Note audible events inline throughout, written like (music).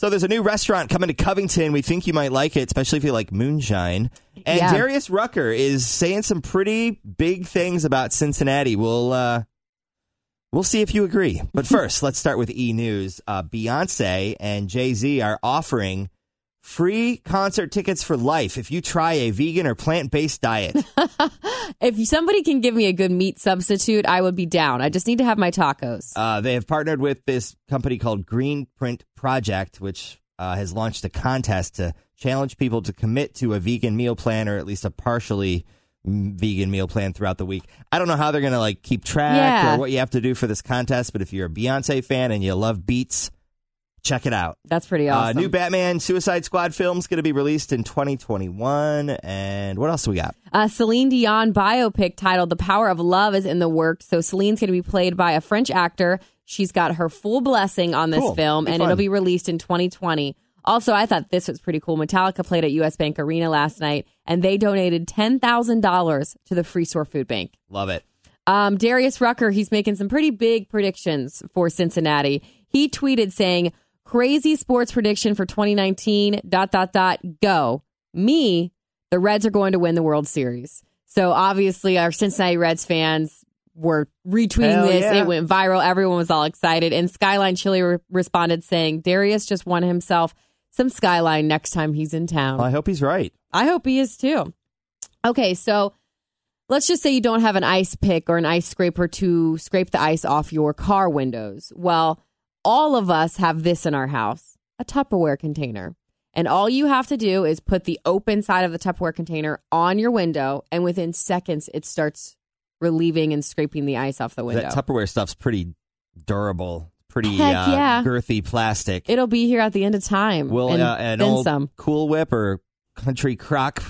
So there's a new restaurant coming to Covington. We think you might like it, especially if you like moonshine. And Yeah. Darius Rucker is saying some pretty big things about Cincinnati. We'll uh, we'll see if you agree. But (laughs) first, let's start with E News. Uh, Beyonce and Jay Z are offering free concert tickets for life if you try a vegan or plant based diet. (laughs) If somebody can give me a good meat substitute, I would be down. I just need to have my tacos. Uh, they have partnered with this company called Green Print Project, which uh, has launched a contest to challenge people to commit to a vegan meal plan or at least a partially vegan meal plan throughout the week. I don't know how they're going to like keep track Yeah. or what you have to do for this contest, but if you're a Beyonce fan and you love beats, check it out. That's pretty awesome. Uh, new Batman Suicide Squad film is going to be released in 2021. And what else do we got? A Celine Dion biopic titled The Power of Love is in the works. So Celine's going to be played by a French actor. She's got her full blessing on this Cool. film, and fun. it'll be released in 2020. Also, I thought this was pretty cool. Metallica played at US Bank Arena last night, and they donated $10,000 to the Freestore Foodbank. Love it. Um, Darius Rucker, he's making some pretty big predictions for Cincinnati. He tweeted saying, "Crazy sports prediction for 2019. Dot dot dot. Go me. The Reds are going to win the World Series." So obviously, our Cincinnati Reds fans were retweeting Hell this. yeah. It went viral. Everyone was all excited. And Skyline Chili re- responded saying, "Darius just won himself some Skyline next time he's in town." Well, I hope he's right. I hope he is too. Okay, so let's just say you don't have an ice pick or an ice scraper to scrape the ice off your car windows. Well, all of us have this in our house a Tupperware container. And all you have to do is put the open side of the Tupperware container on your window, and within seconds, it starts relieving and scraping the ice off the window. That Tupperware stuff's pretty durable, pretty Heck uh, yeah. girthy plastic. It'll be here at the end of time. Will and uh, an old some. Cool Whip or Country Crock?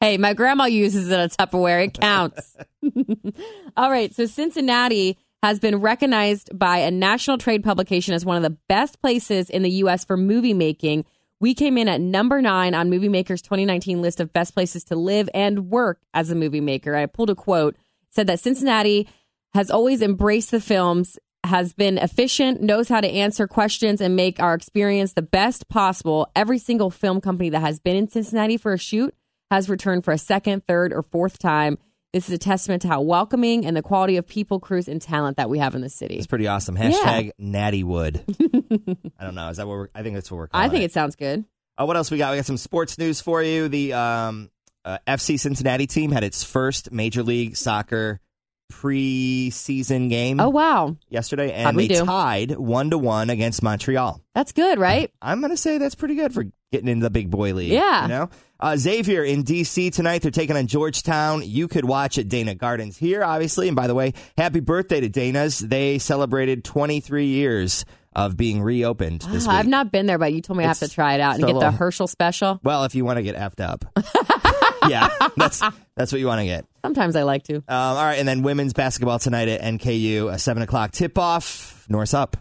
Hey, my grandma uses it a Tupperware. It counts. (laughs) (laughs) All right. So Cincinnati has been recognized by a national trade publication as one of the best places in the U.S. for movie making. We came in at number nine on MovieMaker's 2019 list of best places to live and work as a movie maker. I pulled a quote said that Cincinnati has always embraced the films, has been efficient, knows how to answer questions, and make our experience the best possible. Every single film company that has been in Cincinnati for a shoot has returned for a second, third, or fourth time. This is a testament to how welcoming and the quality of people, crews, and talent that we have in the city. It's pretty awesome. Hashtag Natty Wood. (laughs) I don't know. Is that what we're? I think that's what we're. Calling I think it. it sounds good. Uh, what else we got? We got some sports news for you. The um, uh, FC Cincinnati team had its first Major League Soccer preseason game Oh, wow. yesterday, How'd and we they tied one to one against Montreal. That's good, right? (laughs) I'm going to say that's pretty good for getting into the big boy league. Yeah. You know? Uh, Xavier in D.C. tonight. They're taking on Georgetown. You could watch at Dana Gardens here, obviously. And by the way, happy birthday to Dana's. They celebrated 23 years of being reopened this week. I've not been there, but you told me I have to try it out and get the Herschel special. well, if you want to get effed up. (laughs) yeah, that's that's what you want to get. Sometimes I like to. Um, all right, and then women's basketball tonight at NKU, a 7 o'clock tip-off. Norse up.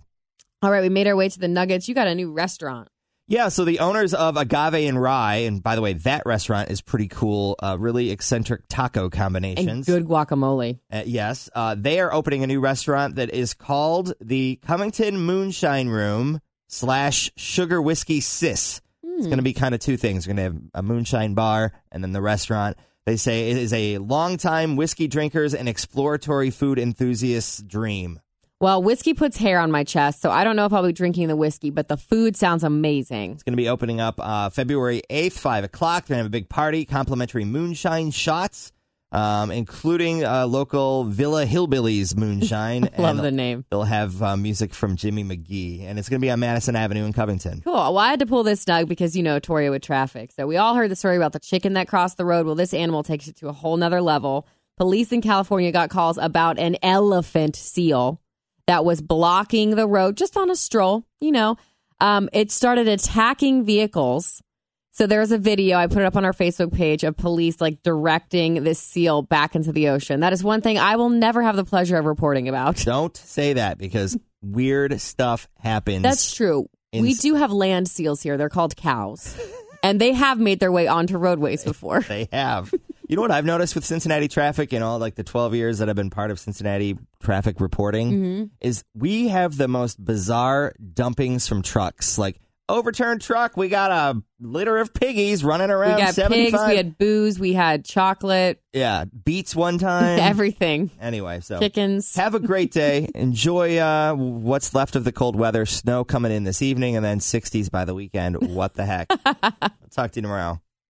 All right, we made our way to the Nuggets. You got a new restaurant. Yeah, so the owners of Agave and Rye, and by the way, that restaurant is pretty cool. Uh, really eccentric taco combinations. And good guacamole. Uh, yes, uh, they are opening a new restaurant that is called the Covington Moonshine Room slash Sugar Whiskey Sis. It's going to be kind of two things. We're going to have a moonshine bar and then the restaurant. They say it is a longtime whiskey drinkers and exploratory food enthusiasts' dream. Well, whiskey puts hair on my chest, so I don't know if I'll be drinking the whiskey, but the food sounds amazing. It's going to be opening up uh, February 8th, 5 o'clock. They're going to have a big party, complimentary moonshine shots, um, including uh, local Villa Hillbillies moonshine. (laughs) Love And the name. They'll have uh, music from Jimmy McGee, and it's going to be on Madison Avenue in Covington. Cool. Well, I had to pull this snug because you know Toria with traffic. So we all heard the story about the chicken that crossed the road. Well, this animal takes it to a whole nother level. Police in California got calls about an elephant seal that was blocking the road just on a stroll. You know, um, it started attacking vehicles. So there's a video I put it up on our Facebook page of police like directing this seal back into the ocean. That is one thing I will never have the pleasure of reporting about. Don't say that because weird stuff happens. That's true. we do have land seals here. They're called cows. and they have made their way onto roadways before. (laughs) They have. You know what I've noticed with Cincinnati traffic in all like the 12 years that I've been part of Cincinnati traffic reporting Mm-hmm. is we have the most bizarre dumpings from trucks. Like overturned truck. We got a litter of piggies running around. We got 75. pigs, we had booze, we had chocolate, yeah, beets one time. (laughs) everything. anyway, so Chickens. have a great day. (laughs) Enjoy uh, what's left of the cold weather. Snow coming in this evening, and then 60s by the weekend. What the heck? I'll (laughs) talk to you tomorrow.